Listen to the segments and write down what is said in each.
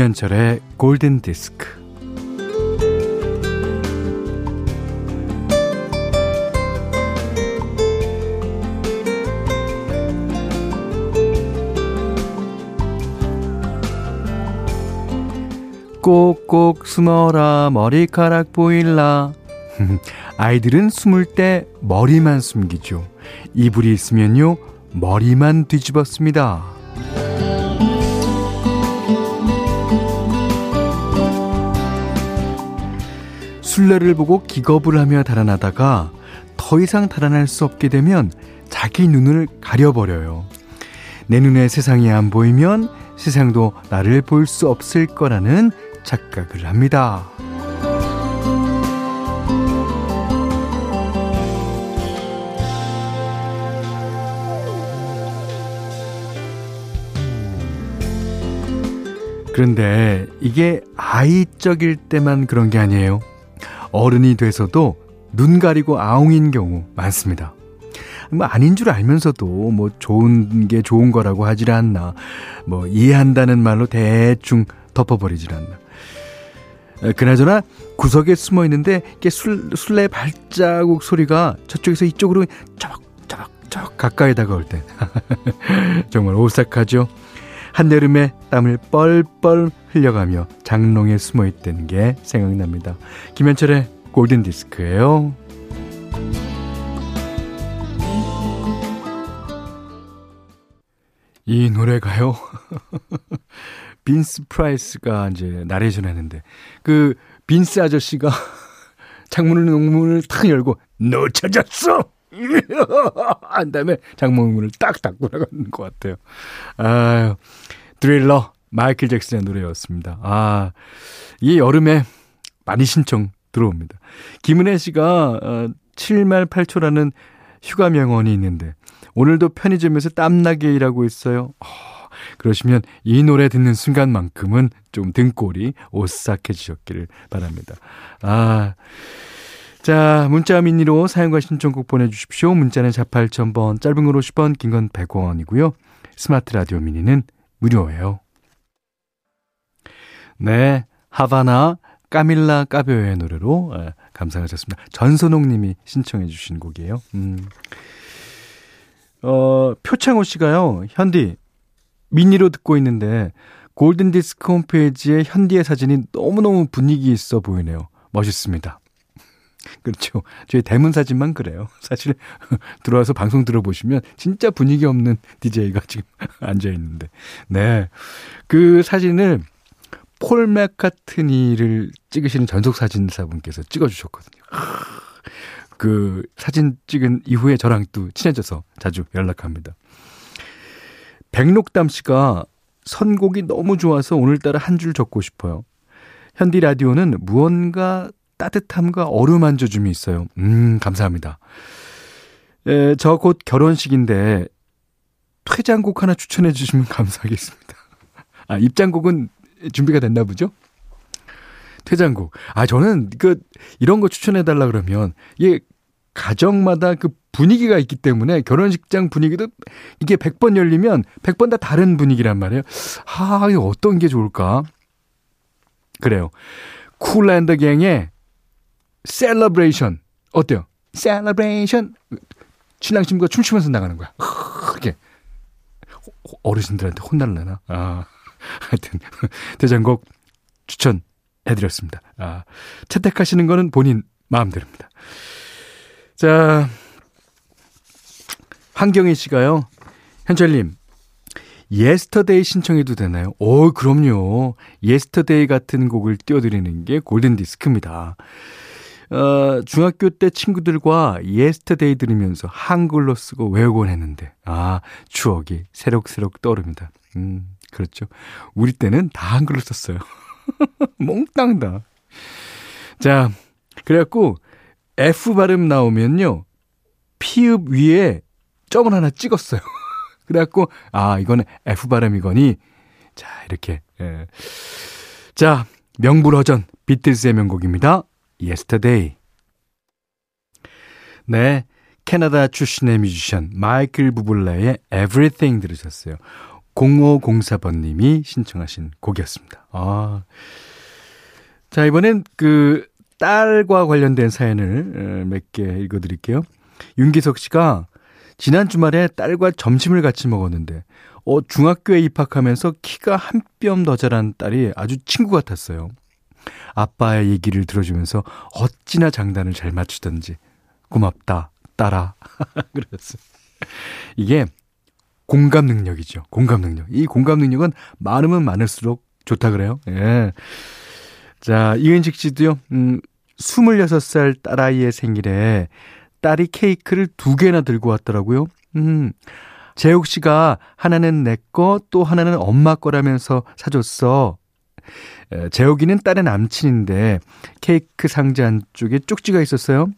김현철의 골든 디스크. 꼭꼭 숨어라 머리카락 보일라. 아이들은 숨을 때 머리만 숨기죠. 이불이 있으면요 머리만 뒤집었습니다 술래를 보고 기겁을 하며 달아나다가 더 이상 달아날 수 없게 되면 자기 눈을 가려버려요. 내 눈에 세상이 안 보이면 세상도 나를 볼 수 없을 거라는 착각을 합니다. 그런데 이게 아이적일 때만 그런 게 아니에요. 어른이 돼서도 눈 가리고 아웅인 경우 많습니다. 뭐 아닌 줄 알면서도 뭐 좋은 게 좋은 거라고 하질 않나. 뭐 이해한다는 말로 대충 덮어버리질 않나. 그나저나 구석에 숨어 있는데 술, 술래 발자국 소리가 저쪽에서 이쪽으로 쩍쩍쩍 가까이 다가올 때 정말 오싹하죠. 한여름에 땀을 뻘뻘 흘려가며 장롱에 숨어 있던 게 생각납니다. 김현철의 골든 디스크예요. 이 노래가요. 빈스 프라이스가 이제 나레이션 했는데 그 빈스 아저씨가 창문을 문을 탁 열고 너 찾았어. 한 다음에 장롱 문을 딱 닫고 나가는 것 같아요. 아유, 드릴러, 마이클 잭슨의 노래였습니다. 아, 이 여름에 많이 신청 들어옵니다. 김은혜 씨가 어, 7말 8초라는 휴가 명언이 있는데 오늘도 편의점에서 땀나게 일하고 있어요. 어, 그러시면 이 노래 듣는 순간만큼은 좀 등골이 오싹해지셨기를 바랍니다. 아, 자, 문자 미니로 사용과 신청곡 보내주십시오. 문자는 48,000번, 짧은 걸 50원, 긴 건 100원이고요. 스마트 라디오 미니는 무료예요. 네, 하바나 까밀라 까베오의 노래로 에, 감상하셨습니다. 전선홍 님이 신청해 주신 곡이에요. 음. 어, 표창호 씨가요. 현디 미니로 듣고 있는데 골든 디스크 홈페이지에 현디의 사진이 너무너무 분위기 있어 보이네요. 멋있습니다. 그렇죠. 저희 대문 사진만 그래요. 사실 들어와서 방송 들어보시면 진짜 분위기 없는 DJ가 지금 앉아 있는데. 네. 그 사진을 폴 맥카트니를 찍으시는 전속 사진사분께서 찍어 주셨거든요. 그 사진 찍은 이후에 저랑 또 친해져서 자주 연락합니다. 백록담 씨가 선곡이 너무 좋아서 오늘따라 한 줄 적고 싶어요. 현디 라디오는 무언가 따뜻함과 어루만져줌이 있어요. 음, 감사합니다. 저곧 결혼식인데 퇴장곡 하나 추천해 주시면 감사하겠습니다. 아, 입장곡은 준비가 됐나 보죠? 퇴장곡. 아, 저는 그, 이런 거 추천해 달라 그러면, 이게 가정마다 그 분위기가 있기 때문에 결혼식장 분위기도 이게 100번 열리면 100번 다 다른 분위기란 말이에요. 아, 어떤 게 좋을까? 그래요. Kool & The Gang의 Celebration. 어때요? Celebration. 신랑 신부가 춤추면서 나가는 거야. 이렇게. 어르신들한테 혼날려나? 아. 하여튼, 퇴장곡 추천해드렸습니다. 아. 채택하시는 거는 본인 마음대로입니다. 자, 황경희 씨가요. 현철님, Yesterday 신청해도 되나요? 오, 그럼요. Yesterday 같은 곡을 띄워드리는 게 골든 디스크입니다. 어, 중학교 때 친구들과 Yesterday 들으면서 한글로 쓰고 외우곤 했는데, 아, 추억이 새록새록 떠오릅니다. 음, 그렇죠. 우리 때는 다 한글로 썼어요. 몽땅 다. 자, 그래갖고, F 발음 나오면요, 피읍 위에 점을 하나 찍었어요. 그래갖고, 아, 이거는 F 발음이거니, 자, 이렇게, 예. 자, 명불허전, 비틀스의 명곡입니다. Yesterday. 네. 캐나다 출신의 뮤지션 마이클 부블레의 Everything 들으셨어요. 0504번님이 신청하신 곡이었습니다. 아. 자, 이번엔 그 딸과 관련된 사연을 몇 개 읽어드릴게요. 윤기석 씨가 지난 주말에 딸과 점심을 같이 먹었는데, 어, 중학교에 입학하면서 키가 한 뼘 더 자란 딸이 아주 친구 같았어요. 아빠의 얘기를 들어주면서 어찌나 장단을 잘 맞추던지. 고맙다, 딸아. 그랬어요. 이게 공감 능력이죠. 공감 능력. 이 공감 능력은 많으면 많을수록 좋다 그래요. 예. 자, 이은식 씨도요, 음, 26살 딸아이의 생일에 딸이 케이크를 두 개나 들고 왔더라고요. 음, 재욱 씨가 하나는 내 거, 또 하나는 엄마 거라면서 사줬어. 재욱이는 딸의 남친인데 케이크 상자 안쪽에 쪽지가 있었어요.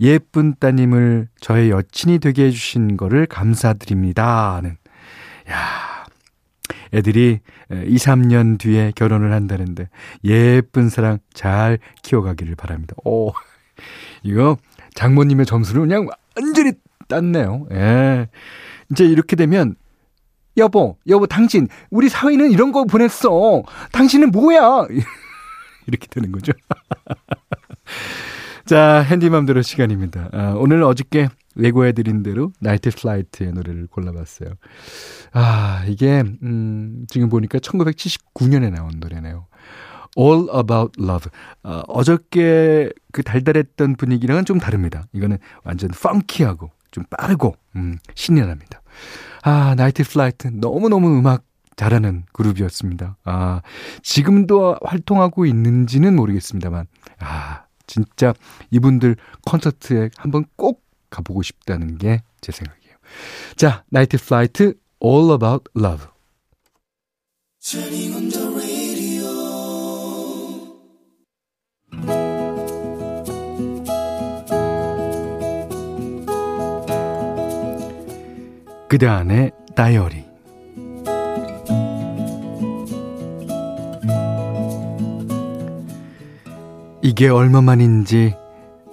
예쁜 따님을 저의 여친이 되게 해주신 거를 감사드립니다. 는 야, 애들이 2, 3년 뒤에 결혼을 한다는데 예쁜 사랑 잘 키워가기를 바랍니다. 오, 이거 장모님의 점수를 그냥 완전히 땄네요. 예. 이제 이렇게 되면 여보, 여보, 당신, 우리 사위는 이런 거 보냈어. 당신은 뭐야? 이렇게 되는 거죠. 자, 핸디맘대로 시간입니다. 아, 오늘 어저께 예고해드린 대로 나이트 플라이트의 노래를 골라봤어요. 아, 이게, 음, 지금 보니까 1979년에 나온 노래네요. All About Love. 어, 어저께 그 달달했던 분위기랑은 좀 다릅니다. 이거는 완전 funky하고 좀 빠르고, 음, 신이 납니다. 아, 나이트 플라이트. 너무너무 음악 잘하는 그룹이었습니다. 아, 지금도 활동하고 있는지는 모르겠습니다만, 아, 진짜 이분들 콘서트에 한번 꼭 가보고 싶다는 게 제 생각이에요. 자, 나이트 플라이트 All About Love. 그대 안의 다이어리 이게 얼마만인지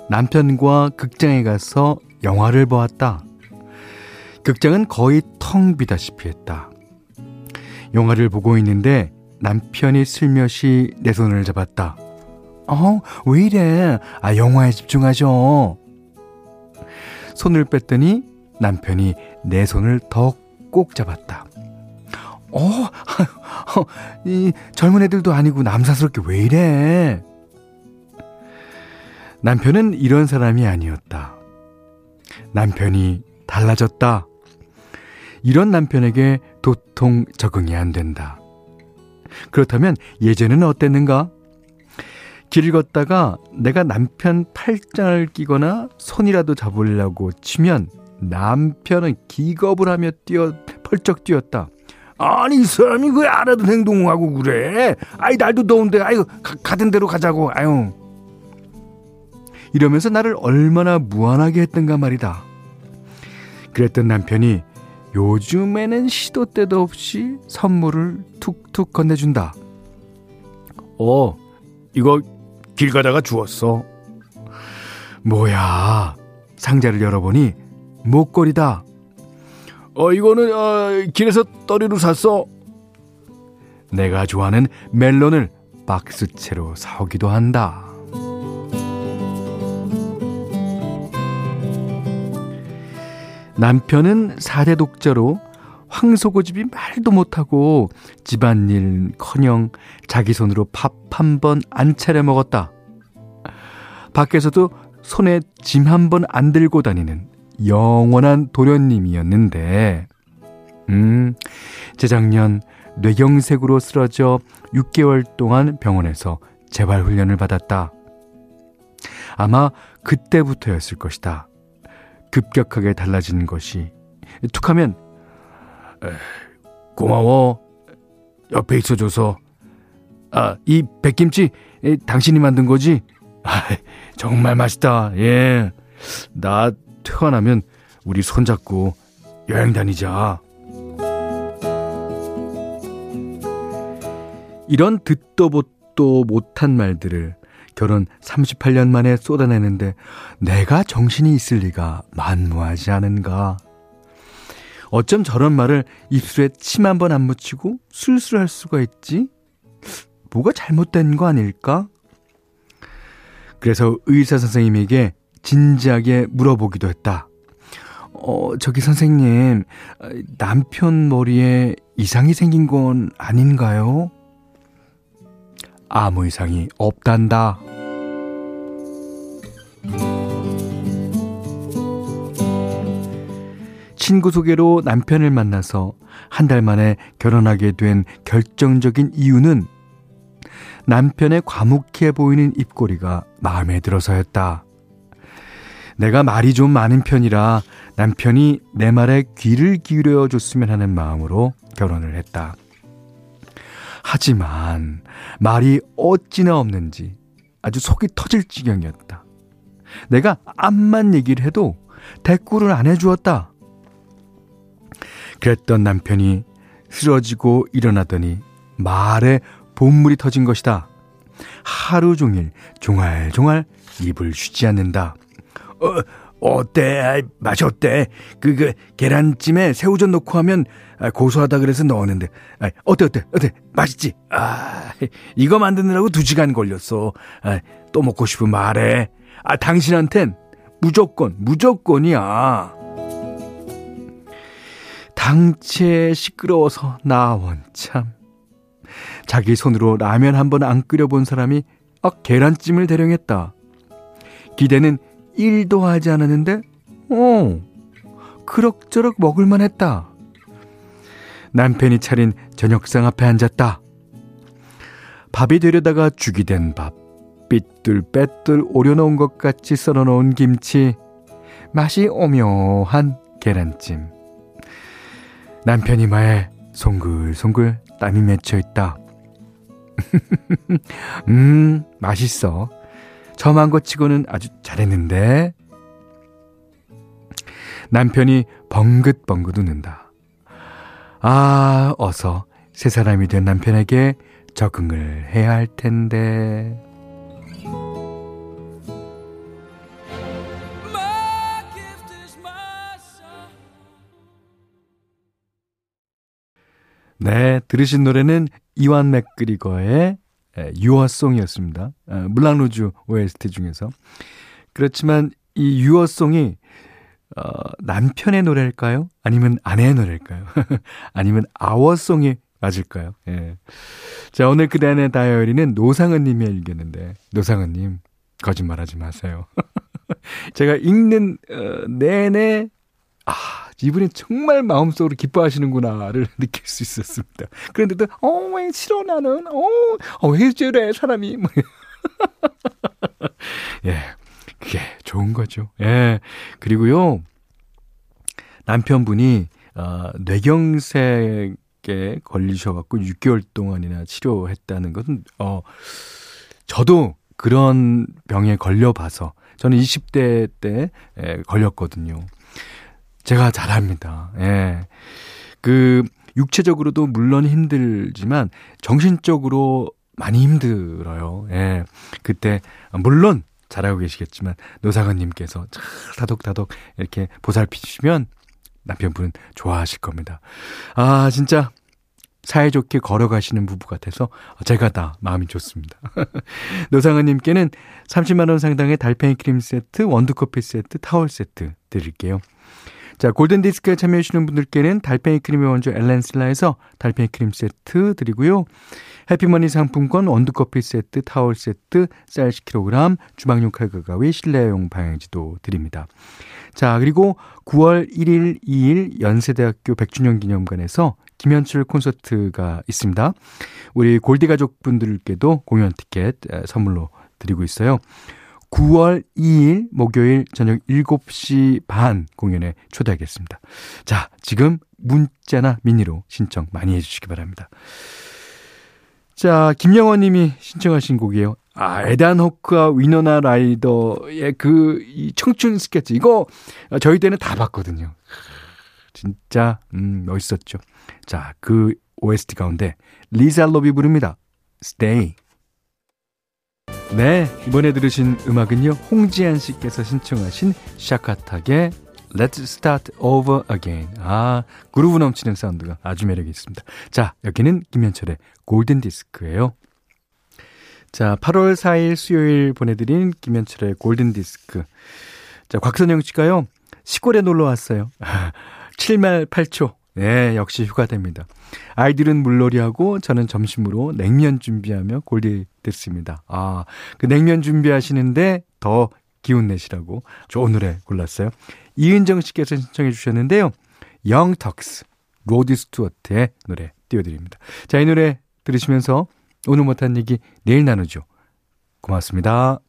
남편과 극장에 가서 영화를 보았다. 극장은 거의 텅 비다시피 했다. 영화를 보고 있는데 남편이 슬며시 내 손을 잡았다. 어, 왜 이래? 아, 영화에 집중하죠. 손을 뺐더니 남편이 내 손을 더 꼭 잡았다. 어, 어, 이 젊은 애들도 아니고 남사스럽게 왜 이래? 남편은 이런 사람이 아니었다. 남편이 달라졌다. 이런 남편에게 도통 적응이 안 된다. 그렇다면 예전에는 어땠는가? 길 걷다가 내가 남편 팔짱을 끼거나 손이라도 잡으려고 치면 남편은 기겁을 하며 뛰어 펄쩍 뛰었다. 아니 이 사람이 왜 알아듣는 행동하고 그래? 아이 날도 더운데 아유 가, 가던 대로 가자고 아유 이러면서 나를 얼마나 무한하게 했던가 말이다. 그랬던 남편이 요즘에는 시도 때도 없이 선물을 툭툭 건네준다. 어, 이거 길 가다가 주웠어. 뭐야. 상자를 열어보니 목걸이다. 어, 이거는, 어, 길에서 떠리로 샀어. 내가 좋아하는 멜론을 박스채로 사오기도 한다. 남편은 사대 독자로 황소고집이 말도 못하고 집안일 커녕 자기 손으로 밥 한 번 안 차려 먹었다. 밖에서도 손에 짐 한 번 안 들고 다니는 영원한 도련님이었는데, 음, 재작년 뇌경색으로 쓰러져 6개월 동안 병원에서 재활훈련을 받았다. 아마 그때부터였을 것이다. 급격하게 달라진 것이. 툭하면 고마워. 옆에 있어줘서. 아 이 백김치 당신이 만든 거지? 아, 정말 맛있다. 예나 퇴원하면 우리 손잡고 여행 다니자 이런 듣도 보도 못한 말들을 결혼 38년 만에 쏟아내는데 내가 정신이 있을 리가 만무하지 않은가. 어쩜 저런 말을 입술에 침 한 번 안 묻히고 술술 할 수가 있지? 뭐가 잘못된 거 아닐까? 그래서 의사 선생님에게 진지하게 물어보기도 했다. 어, 저기 선생님, 남편 머리에 이상이 생긴 건 아닌가요? 아무 이상이 없단다. 친구 소개로 남편을 만나서 한 달 만에 결혼하게 된 결정적인 이유는 남편의 과묵해 보이는 입꼬리가 마음에 들어서였다. 내가 말이 좀 많은 편이라 남편이 내 말에 귀를 기울여 줬으면 하는 마음으로 결혼을 했다. 하지만 말이 어찌나 없는지 아주 속이 터질 지경이었다. 내가 암만 얘기를 해도 대꾸를 안 해주었다. 그랬던 남편이 쓰러지고 일어나더니 말에 본물이 터진 것이다. 하루 종일 종알종알 입을 쉬지 않는다. 어, 어때? 맛이 어때? 그, 그, 계란찜에 새우젓 넣고 하면 고소하다 그래서 넣었는데. 아, 어때, 어때, 어때? 맛있지? 아, 이거 만드느라고 두 시간 걸렸어. 아, 또 먹고 싶으면 말해. 아, 당신한텐 무조건, 무조건이야. 당체 시끄러워서 나 원참. 자기 손으로 라면 한 번 안 끓여본 사람이 아, 계란찜을 대령했다. 기대는 1도 하지 않았는데, 어, 그럭저럭 먹을만 했다. 남편이 차린 저녁상 앞에 앉았다. 밥이 되려다가 죽이 된 밥. 삐뚤빼뚤 오려놓은 것 같이 썰어놓은 김치. 맛이 오묘한 계란찜. 남편 이마에 송글송글 땀이 맺혀 있다. 음, 맛있어. 저만 거 치고는 아주 잘했는데. 남편이 벙긋벙긋 웃는다. 아, 어서 새 사람이 된 남편에게 적응을 해야 할 텐데. 네, 들으신 노래는 이완 맥그리거의 유어송이었습니다. 물랑루즈 OST 중에서. 그렇지만 이 유어송이 어, 남편의 노래일까요? 아니면 아내의 노래일까요? 아니면 아워송이 맞을까요? 예. 자, 오늘 그대안의 다이어리는 노상은 님이 읽었는데, 노상은 님, 거짓말 하지 마세요. 제가 읽는, 어, 내내, 아, 이분이 정말 마음속으로 기뻐하시는구나를 느낄 수 있었습니다. 그런데도, 어, 왜 싫어, 나는? 어, 어 왜 저래, 사람이. 뭐. 예. 그게 좋은 거죠. 예. 그리고요, 남편분이, 어, 뇌경색에 걸리셔갖고 6개월 동안이나 치료했다는 것은, 어, 저도 그런 병에 걸려봐서, 저는 20대 때 에, 걸렸거든요. 제가 잘합니다. 예. 그, 육체적으로도 물론 힘들지만 정신적으로 많이 힘들어요. 예. 그때, 물론 잘하고 계시겠지만 노사관님께서 다독다독 이렇게 보살피 주시면 남편분은 좋아하실 겁니다. 아, 진짜 사이좋게 걸어가시는 부부 같아서 제가 다 마음이 좋습니다. 노상은님께는 30만원 상당의 달팽이 크림 세트, 원두커피 세트, 타월 세트 드릴게요. 자, 골든디스크에 참여해주시는 분들께는 달팽이 크림의 원조 엘렌슬라에서 달팽이 크림 세트 드리고요. 해피머니 상품권 원두커피 세트, 타월 세트, 쌀 10kg, 주방용 칼과 가위, 실내용 방향지도 드립니다. 자, 그리고 9월 1일, 2일 연세대학교 100주년 기념관에서 김현철 콘서트가 있습니다. 우리 골디 가족분들께도 공연 티켓 선물로 드리고 있어요. 9월 2일 목요일 저녁 7시 반 공연에 초대하겠습니다. 자, 지금 문자나 미니로 신청 많이 해주시기 바랍니다. 자, 김영원 님이 신청하신 곡이에요. 아, 에단 호크와 위너나 라이더의 그, 이 청춘 스케치. 이거 저희 때는 다 봤거든요. 진짜, 음, 멋있었죠. 자, 그 OST 가운데 리사 로비 부릅니다. Stay. 네, 이번에 들으신 음악은요. 홍지한 씨께서 신청하신 샤카탁의 Let's Start Over Again. 아, 그루브 넘치는 사운드가 아주 매력이 있습니다. 자, 여기는 김현철의 골든 디스크예요. 자, 8월 4일 수요일 보내드린 김현철의 골든 디스크. 자, 곽선영 씨가요, 시골에 놀러 왔어요. 7말 8초. 네, 역시 휴가됩니다. 아이들은 물놀이하고 저는 점심으로 냉면 준비하며 골디 됐습니다. 아, 그 냉면 준비하시는데 더 기운 내시라고 좋은 노래 골랐어요. 이은정 씨께서 신청해 주셨는데요. 영턱스, 로디 스튜어트의 노래 띄워드립니다. 자, 이 노래 들으시면서 오늘 못한 얘기 내일 나누죠. 고맙습니다.